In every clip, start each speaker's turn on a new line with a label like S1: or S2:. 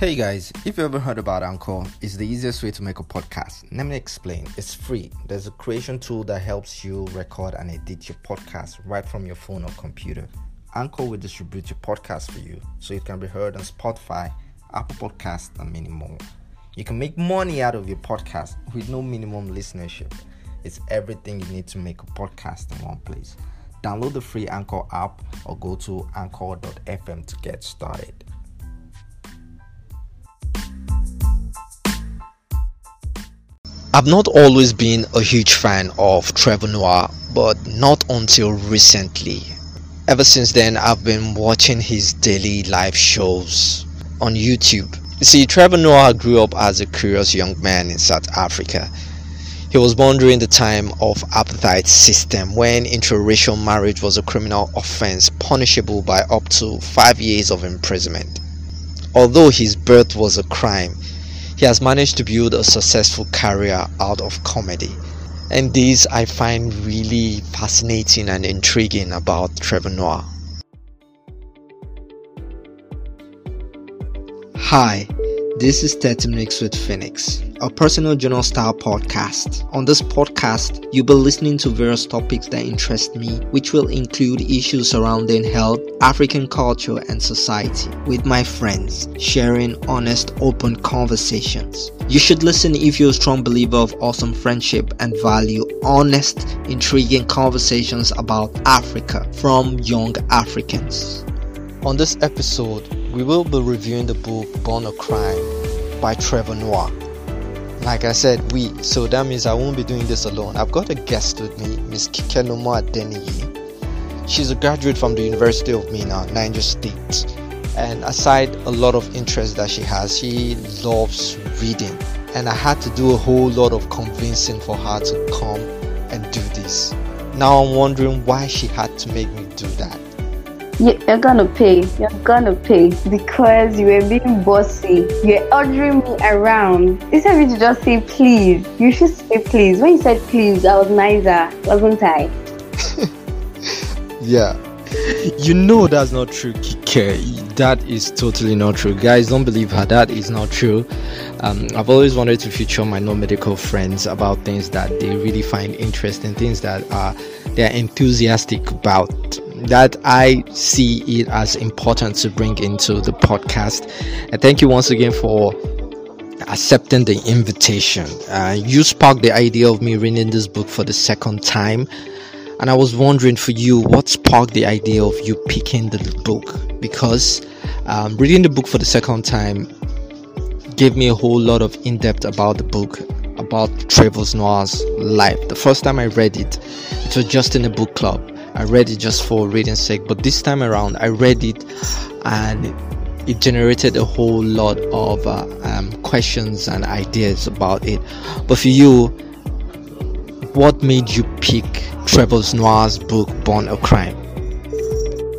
S1: Hey guys, if you ever heard about Anchor, it's the easiest way to make a podcast. Let me explain. It's free. There's a creation tool that helps you record and edit your podcast right from your phone or computer. Anchor will distribute your podcast for you so it can be heard on Spotify, Apple Podcasts, and many more. You can make money out of your podcast with no minimum listenership. It's everything you need to make a podcast in one place. Download the free Anchor app or go to anchor.fm to get started.
S2: I've not always been a huge fan of Trevor Noah, but not until recently. Ever since then, I've been watching his daily live shows on YouTube. You see, Trevor Noah grew up as a curious young man in South Africa. He was born during the time of apartheid system when interracial marriage was a criminal offense punishable by up to 5 years of imprisonment. Although his birth was a crime, he has managed to build a successful career out of comedy. And this I find really fascinating and intriguing about Trevor Noah. Hi, this is 30 Minutes with Phoenix, a personal journal style podcast. On this podcast, you'll be listening to various topics that interest me, which will include issues surrounding health, African culture, and society, with my friends, sharing honest, open conversations. You should listen if you're a strong believer of awesome friendship and value honest, intriguing conversations about Africa from young Africans. On this episode, we will be reviewing the book Born a Crime by Trevor Noah. Like I said, we, so that means I won't be doing this alone. I've got a guest with me, Miss Kikelomo Adeniyi. She's a graduate from the University of Minna, uh, Niger State. And aside a lot of interest that she has, she loves reading. And I had to do a whole lot of convincing for her to come and do this. Now I'm wondering why she had to make me do that.
S3: You're gonna pay. You're gonna pay because you were being bossy. You're ordering me around. Instead of you to just say please, you should say please. When you said please, I was nicer, wasn't I?
S2: yeah. You know that's not true, Kike. That is totally not true. Guys, don't believe her. That is not true. Um, I've always wanted to feature my non-medical friends about things that they really find interesting, things that are they're enthusiastic about that I see it as important to bring into the podcast. And thank you once again for accepting the invitation. Uh, you sparked the idea of me reading this book for the second time. And I was wondering for you, what sparked the idea of you picking the book? Because um, reading the book for the second time gave me a whole lot of in depth about the book, about Trevor Noah's life. The first time I read it, it was just in a book club. I read it just for reading sake, but this time around I read it and it generated a whole lot of uh, um, questions and ideas about it. But for you, what made you pick Trevor Noah's book Born a Crime?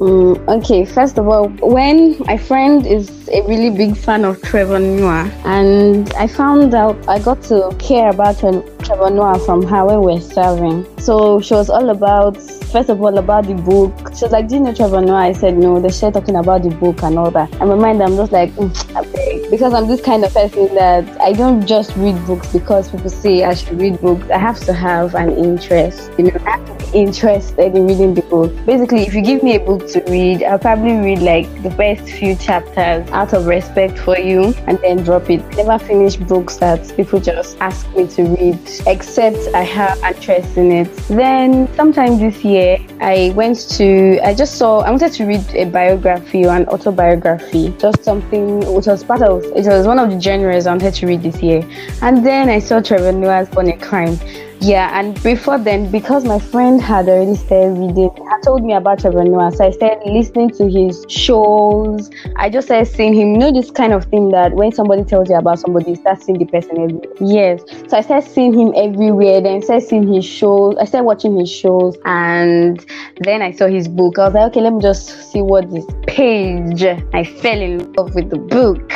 S3: Mm, okay, first of all, when my friend is a really big fan of Trevor Noah, and I found out I got to care about Trevor Noah from when we were serving. So she was all about, first of all, about the book. She was like, Do you know Trevor Noah? I said, No. They started talking about the book and all that. And my mind, I'm just like, mm, Because I'm this kind of person that I don't just read books because people say I should read books. I have to have an interest. You know, I have to be interested in reading the book. Basically, if you give me a book to read, I'll probably read like the first few chapters out of respect for you and then drop it. Never finish books that people just ask me to read, except I have interest in it. Then, sometime this year, I went to, I just saw, I wanted to read a biography or an autobiography, just something which was part of, it was one of the genres I wanted to read this year. And then I saw Trevor Noah's Born a Crime. Yeah, and before then, because my friend had already started reading, had told me about Trevor Noah, so I started listening to his shows. I just started seeing him. You know, this kind of thing that when somebody tells you about somebody, you start seeing the person everywhere. Yes, so I started seeing him everywhere. Then I started seeing his shows. I started watching his shows, and then I saw his book. I was like, okay, let me just see what this page. I fell in love with the book.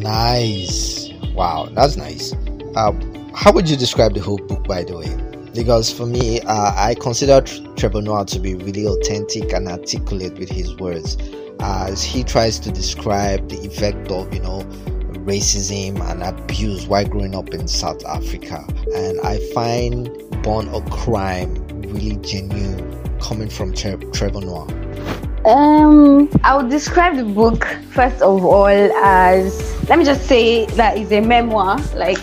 S2: Nice. Wow, that's nice. Um, how would you describe the whole book, by the way? Because for me, uh, I consider Trevor Noah to be really authentic and articulate with his words. as he tries to describe the effect of, you know, racism and abuse while growing up in South Africa. And I find Born a Crime really genuine coming from Tre- Trevor Noah.
S3: Um, I would describe the book first of all as let me just say that it's a memoir, like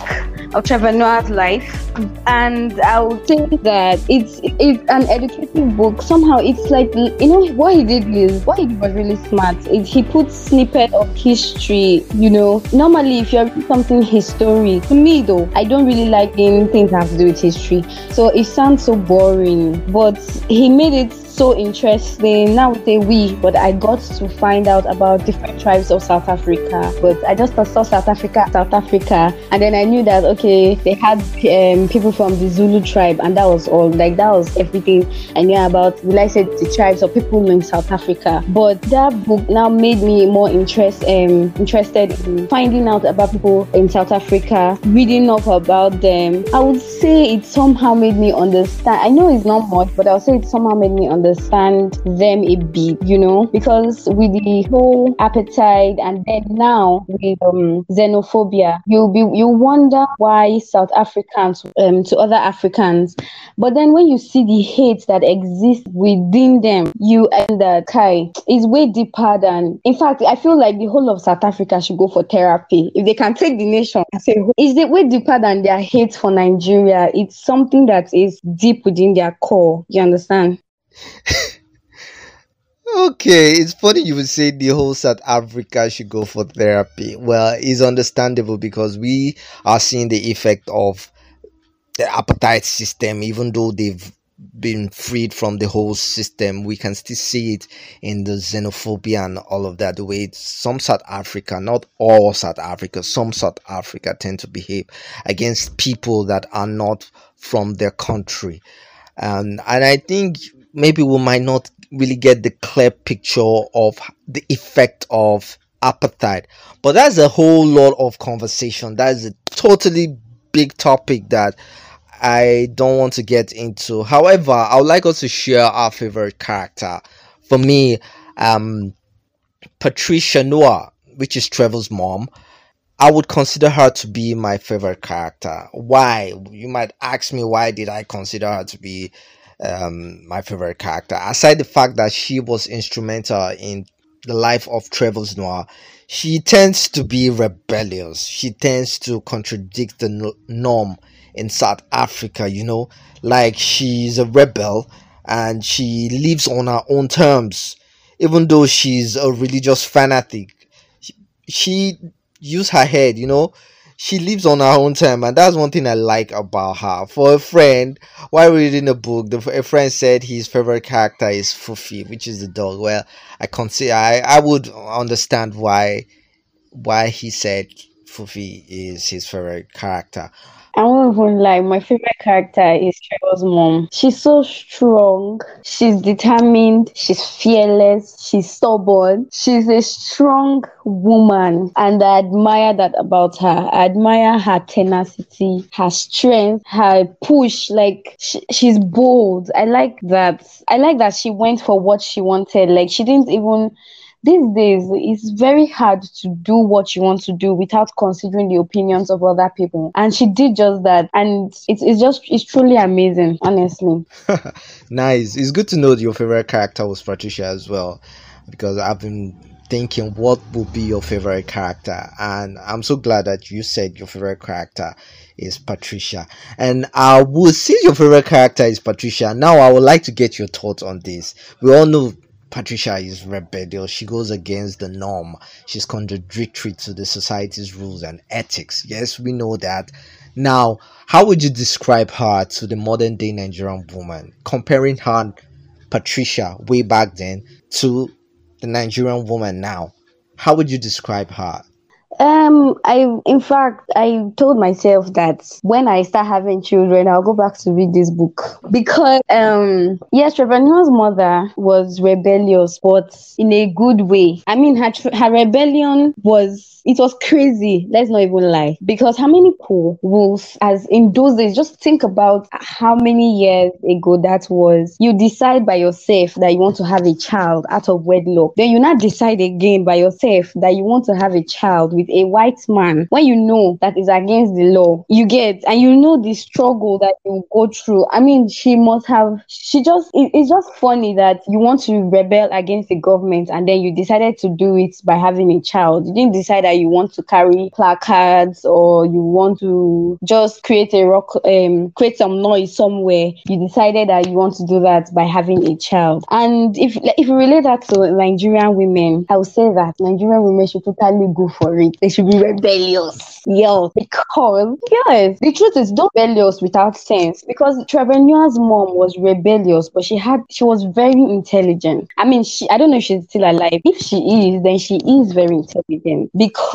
S3: of Trevor Noah's life, and I would say that it's it's an educative book. Somehow, it's like you know what he did is what he did was really smart. It, he put snippet of history. You know, normally if you're something historic, to me though, I don't really like things that have to do with history. So it sounds so boring, but he made it so interesting. Now say we, but I got to find out about different tribes of South Africa. But I just saw South Africa, South Africa, and then I knew that okay, they had um, people from the Zulu tribe, and that was all. Like that was everything I knew about. Will I say the tribes or people in South Africa? But that book now made me more interest, um, interested in finding out about people in South Africa, reading up about them. I would say it somehow made me understand. I know it's not much, but I would say it somehow made me understand understand them a bit, you know, because with the whole apartheid and then now with um, xenophobia, you'll be you wonder why South Africans um, to other Africans, but then when you see the hate that exists within them, you end that Kai is way deeper than. In fact, I feel like the whole of South Africa should go for therapy if they can take the nation is it way deeper than their hate for Nigeria. It's something that is deep within their core. You understand?
S2: okay, it's funny you would say the whole South Africa should go for therapy. Well, it's understandable because we are seeing the effect of the apartheid system, even though they've been freed from the whole system, we can still see it in the xenophobia and all of that. The way some South Africa, not all South Africa, some South Africa tend to behave against people that are not from their country. Um, and I think maybe we might not really get the clear picture of the effect of apartheid. But that's a whole lot of conversation. That is a totally big topic that I don't want to get into. However, I would like us to share our favorite character. For me, um, Patricia Noah, which is Trevor's mom, I would consider her to be my favorite character. Why? You might ask me why did I consider her to be um, my favorite character. Aside the fact that she was instrumental in the life of Trevor's Noah, she tends to be rebellious. She tends to contradict the norm in South Africa, you know, like she's a rebel and she lives on her own terms, even though she's a religious fanatic. She, she use her head, you know, she lives on her own time, and that's one thing I like about her. For a friend, while reading a book, the, a friend said his favorite character is Fufi, which is the dog. Well, I consider I, I would understand why why he said Fufi is his favorite character.
S3: I won't even lie, my favorite character is Trevor's mom. She's so strong, she's determined, she's fearless, she's stubborn, she's a strong woman, and I admire that about her. I admire her tenacity, her strength, her push. Like she, she's bold. I like that. I like that she went for what she wanted. Like she didn't even these days it's very hard to do what you want to do without considering the opinions of other people. And she did just that. And it's, it's just it's truly amazing honestly.
S2: Nice. It's good to know your favorite character was patricia as well because i've been thinking what would be your favorite character. And i'm so glad that you said your favorite character is patricia. And i will see your favorite character is patricia. Now i would like to get your thoughts on this. We all know Patricia is rebellious. She goes against the norm. She's contradictory to the society's rules and ethics. Yes, we know that. Now, how would you describe her to the modern day Nigerian woman? Comparing her, Patricia, way back then, to the Nigerian woman now. How would you describe her?
S3: Um, I in fact I told myself that when I start having children, I'll go back to read this book because um yes, Trevor Noah's mother was rebellious, but in a good way. I mean, her her rebellion was it was crazy. Let's not even lie. Because how many people will, as in those days, just think about how many years ago that was. You decide by yourself that you want to have a child out of wedlock. Then you not decide again by yourself that you want to have a child with a white man when you know that is against the law. You get, and you know the struggle that you go through. I mean, she must have, she just, it, it's just funny that you want to rebel against the government and then you decided to do it by having a child. You didn't decide that you want to carry placards or you want to just create a rock, um, create some noise somewhere. You decided that you want to do that by having a child. And if if you relate that to Nigerian women, I would say that Nigerian women should totally go for it. They should be rebellious. Yeah, because yes, the truth is don't be rebellious without sense. Because Trevor Noah's mom was rebellious, but she had she was very intelligent. I mean, she I don't know if she's still alive. If she is, then she is very intelligent. Because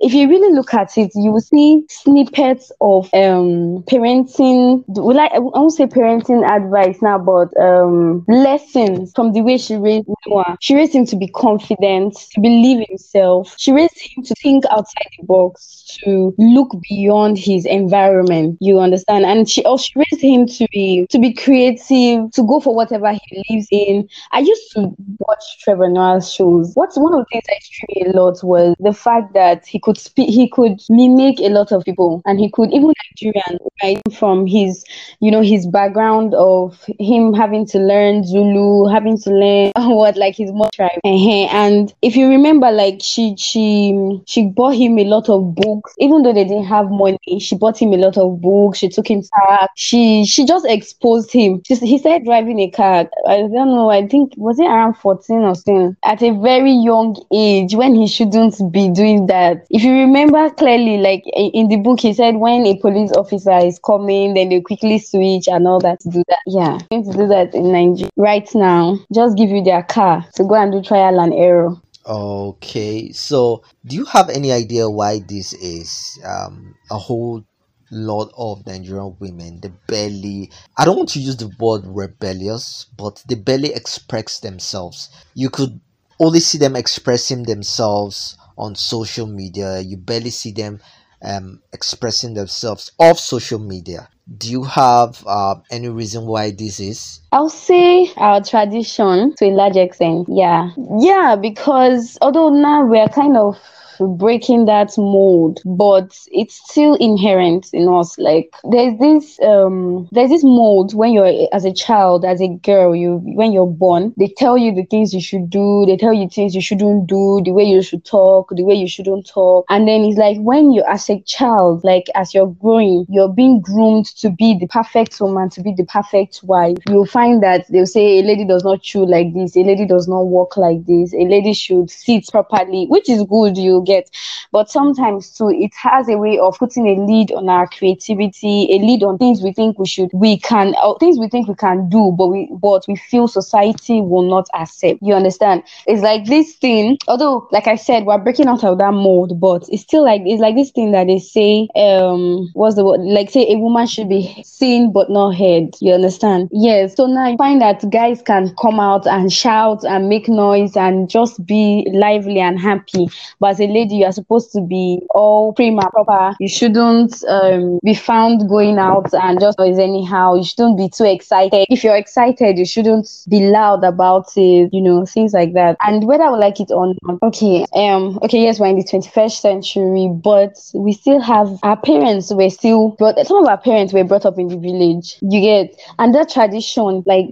S3: if you really look at it, you will see snippets of um parenting. Will I? I won't say parenting advice now, but um lessons from the way she raised Noah. She raised him to be confident, to believe himself. She raised him to think outside the box, to look beyond his environment. You understand? And she also raised him to be to be creative, to go for whatever he lives in. I used to watch Trevor Noah's shows. What's one of the things I me a lot was the fact that he could speak, he could mimic a lot of people, and he could even Nigerian, right? From his, you know, his background of him having to learn Zulu, having to learn what like his mother tribe. And if you remember, like she she she bought him a lot of books, even though they didn't have money. She bought him a lot of books. She took him back. She she just exposed him. She, he started driving a car. I don't know. I think was it around fourteen or something at a very young age when he shouldn't be doing that. If you remember clearly, like in the book, he said when a police officer is coming, then they quickly switch and all that to do that. Yeah, going to do that in Nigeria right now. Just give you their car to go and do trial and error.
S1: Okay, so do you have any idea why this is? Um, a whole lot of Nigerian women, they barely, I don't want to use the word rebellious, but they barely express themselves. You could only see them expressing themselves on social media, you barely see them um, expressing themselves off social media. Do you have uh, any reason why this is?
S3: I'll say our tradition to a large extent. Yeah. Yeah, because although now we're kind of breaking that mold, but it's still inherent in us. Like there's this um there's this mold when you're as a child, as a girl, you when you're born, they tell you the things you should do, they tell you things you shouldn't do, the way you should talk, the way you shouldn't talk. And then it's like when you as a child, like as you're growing, you're being groomed to be the perfect woman, to be the perfect wife. You'll find that they'll say a lady does not chew like this, a lady does not walk like this, a lady should sit properly, which is good. You get. But sometimes too, it has a way of putting a lead on our creativity, a lead on things we think we should, we can, uh, things we think we can do, but we, but we feel society will not accept. You understand? It's like this thing. Although, like I said, we're breaking out of that mold, but it's still like it's like this thing that they say. Um, what's the word? Like say a woman should be seen but not heard. You understand? Yes. So now you find that guys can come out and shout and make noise and just be lively and happy, but as a lady, you are supposed to be all prima proper. You shouldn't um, be found going out and just noise anyhow. You shouldn't be too excited. If you're excited, you shouldn't be loud about it. You know, things like that. And whether I like it or not, okay, um, okay, yes, we're in the 21st century, but we still have our parents were still, but some of our parents were brought up in the village. You get, and that tradition, like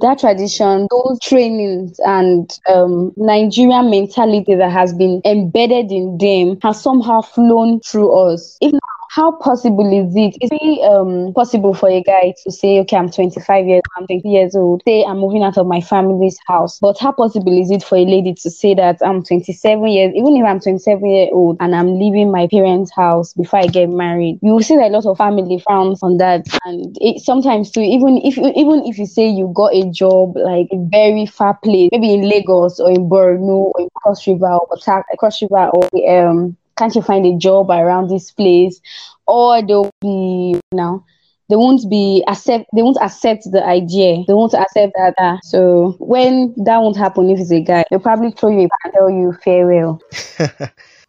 S3: that tradition, those trainings and um, Nigerian mentality that has been embedded in them has somehow flown through us. If not, how possible is it? Is it um, possible for a guy to say, okay, I'm 25 years, I'm 20 years old, say I'm moving out of my family's house? But how possible is it for a lady to say that I'm 27 years, even if I'm 27 years old and I'm leaving my parents' house before I get married? You will see that a lot of family frowns on that, and it, sometimes too, even if even if you say you got a job like a very far place, maybe in Lagos or in Borno or in Cross River or Cross River or um can't you find a job around this place? Or they'll be now they won't be accept they won't accept the idea. They won't accept that. Uh, so when that won't happen if it's a guy, they'll probably throw you and tell you farewell.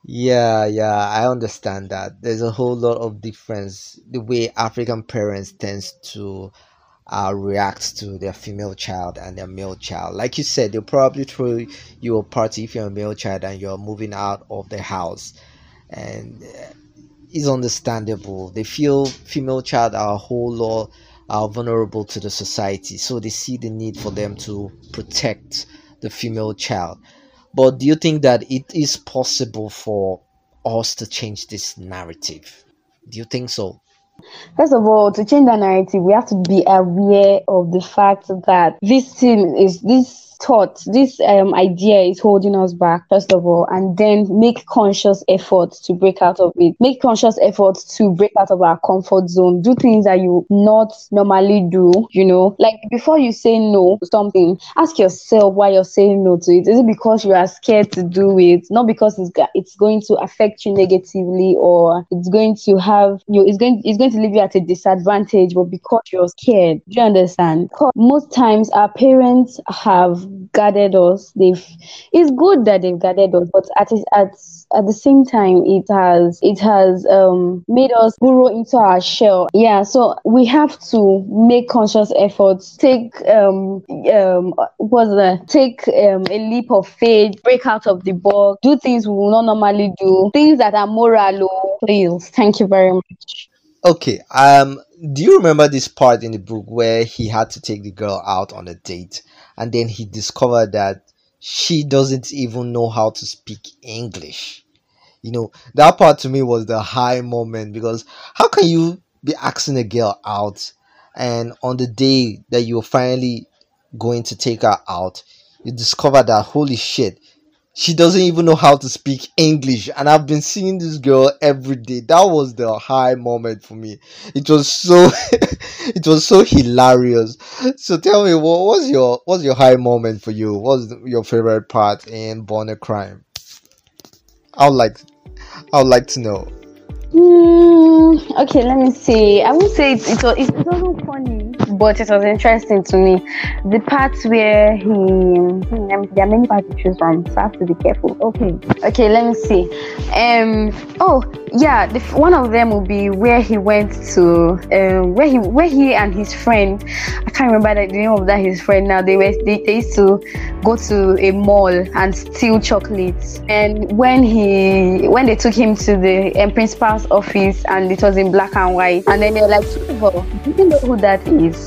S2: Yeah, yeah, I understand that. There's a whole lot of difference the way African parents tends to uh, react to their female child and their male child. Like you said, they'll probably throw you a party if you're a male child and you're moving out of the house, and uh, it's understandable. They feel female child are a whole lot are vulnerable to the society, so they see the need for them to protect the female child. But do you think that it is possible for us to change this narrative? Do you think so?
S3: First of all, to change the narrative, we have to be aware of the fact that this thing is this thought, this um, idea is holding us back, first of all, and then make conscious efforts to break out of it. Make conscious efforts to break out of our comfort zone. Do things that you not normally do, you know. Like before you say no to something, ask yourself why you're saying no to it. Is it because you are scared to do it? Not because it's it's going to affect you negatively or it's going to have you it's going it's going to leave you at a disadvantage, but because you're scared. Do you understand? Most times our parents have guarded us. They've it's good that they've guarded us, but at at at the same time it has it has um made us burrow into our shell. Yeah, so we have to make conscious efforts, take um um what's that take um a leap of faith, break out of the box, do things we will not normally do, things that are moral. Please, thank you very much.
S2: Okay. Um. Do you remember this part in the book where he had to take the girl out on a date, and then he discovered that she doesn't even know how to speak English? You know that part to me was the high moment because how can you be asking a girl out, and on the day that you're finally going to take her out, you discover that holy shit, she doesn't even know how to speak English. And I've been seeing this girl every day. That was the high moment for me. It was so it was so hilarious. So tell me what was your what's your high moment for you? What's your favorite part in Born a Crime? I would like I would like to know.
S3: Mm, okay, let me see. I would say it, it was it wasn't funny, but it was interesting to me. The parts where he hmm, there are many parts to choose from, so I have to be careful. Okay, okay, let me see. Um, oh yeah, the, one of them will be where he went to, um, where he where he and his friend. I can't remember the name of that his friend now. They were they, they used to go to a mall and steal chocolates, and when he when they took him to the um, principal office and it was in black and white. And then they're like, do you know who that is?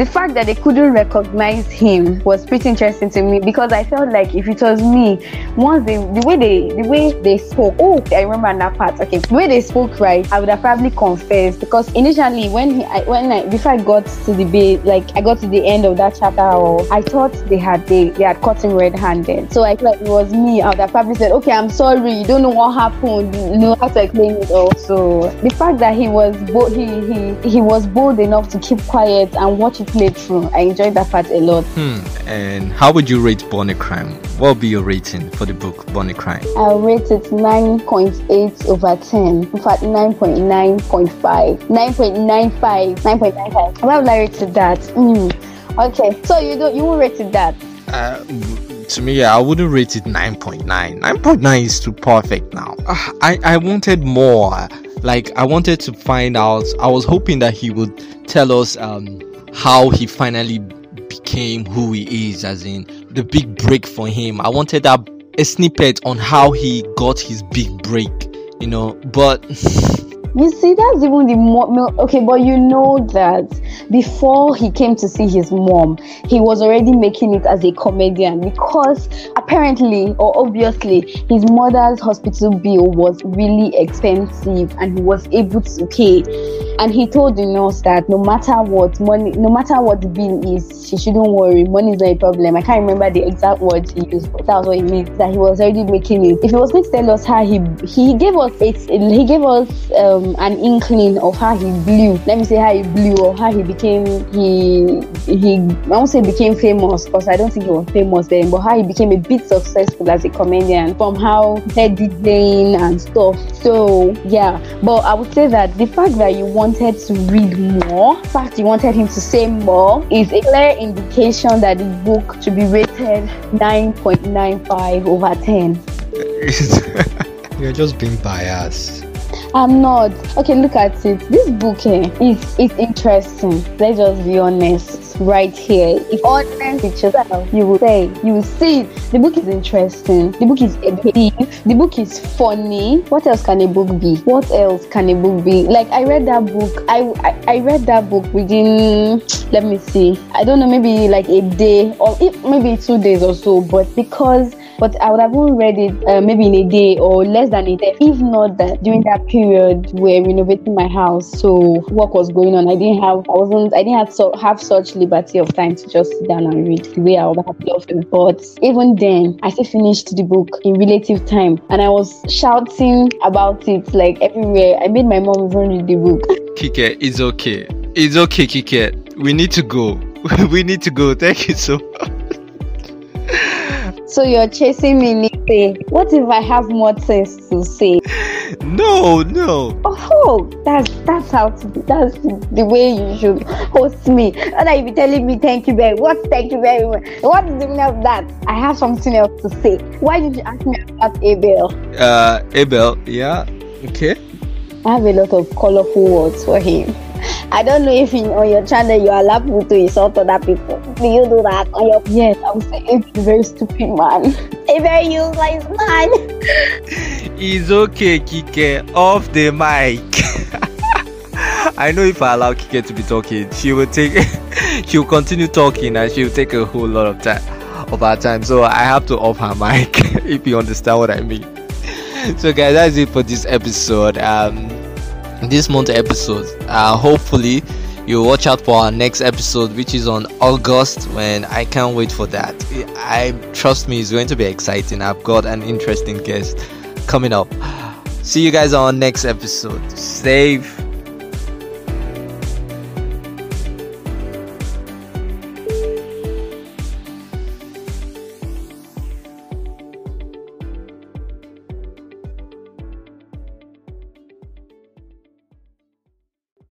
S3: the fact that they couldn't recognize him was pretty interesting to me because I felt like if it was me, once they the way they the way they spoke, oh I remember that part. Okay, the way they spoke right, I would have probably confessed because initially when he, I, when I before I got to the bit like I got to the end of that chapter, I thought they had they, they had caught him red-handed. So I like it was me. I would have probably said, okay, I'm sorry, you don't know what happened, you know how to explain it also. The fact that he was bo- he he he was bold enough to keep quiet and watch it playthrough. I enjoyed that part a lot.
S2: Hmm. And how would you rate Born a Crime? What would be your rating for the book Born a Crime?
S3: I'll rate it 9.8 over 10. In fact, 9.9.5. 9.95. 9.95. Why would I rate it that? Mm. Okay. So you don't you won't rate it that?
S2: Uh, to me, I wouldn't rate it 9.9. 9.9 is too perfect now. Uh, I, I wanted more. Like, I wanted to find out. I was hoping that he would tell us um, how he finally became who he is, as in the big break for him. I wanted a, a snippet on how he got his big break, you know, but.
S3: You see, that's even the more okay, but you know that before he came to see his mom, he was already making it as a comedian because apparently or obviously his mother's hospital bill was really expensive and he was able to pay. And he told the nurse that no matter what money, no matter what the bill is, she shouldn't worry. Money is not a problem. I can't remember the exact words he used, but that was what he meant. That he was already making it. If he was going to tell us how he he gave us it, he gave us. Um, an inkling of how he blew. Let me say how he blew or how he became he he I won't say became famous because I don't think he was famous then, but how he became a bit successful as a comedian from how he DJing and stuff. So yeah, but I would say that the fact that you wanted to read more, fact you wanted him to say more, is a clear indication that the book should be rated 9.95 over 10.
S2: You're just being biased.
S3: I'm not. Okay, look at it. This book here is is interesting. Let's just be honest. Right here. If honest with yourself, you will say, you will see. The book is interesting. The book is educative. The book is funny. What else can a book be? What else can a book be? Like I read that book. I I, I read that book within let me see. I don't know, maybe like a day or maybe two days or so. But because but I would have even read it uh, maybe in a day or less than a day. If not that during that period we're renovating my house, so work was going on. I didn't have, I wasn't, I didn't have so have such liberty of time to just sit down and read the way I would have loved to. But even then, I still finished the book in relative time, and I was shouting about it like everywhere. I made my mom even read the book.
S2: Kike, it's okay. It's okay, Kike. We need to go. we need to go. Thank you so much.
S3: So you're chasing me, Nipe. What if I have more things to say?
S2: No, no.
S3: Oh, that's that's how to, that's the way you should host me. And I be telling me thank you very much. Thank you very much. What is the meaning of that? I have something else to say. Why did you ask me about Abel?
S2: Uh, Abel. Yeah. Okay.
S3: I have a lot of colorful words for him. I don't know if in, on your channel you allow people to insult other people. Do you do that on your? Yes, I would say it's a very stupid man, a very useless man.
S2: it's okay, Kike. Off the mic. I know if I allow Kike to be talking, she will take, she will continue talking, and she will take a whole lot of time of our time. So I have to off her mic, if you understand what I mean. So guys, that's it for this episode. Um, this month episode. Uh, hopefully, you watch out for our next episode, which is on August. When I can't wait for that. I trust me, it's going to be exciting. I've got an interesting guest coming up. See you guys on next episode. Save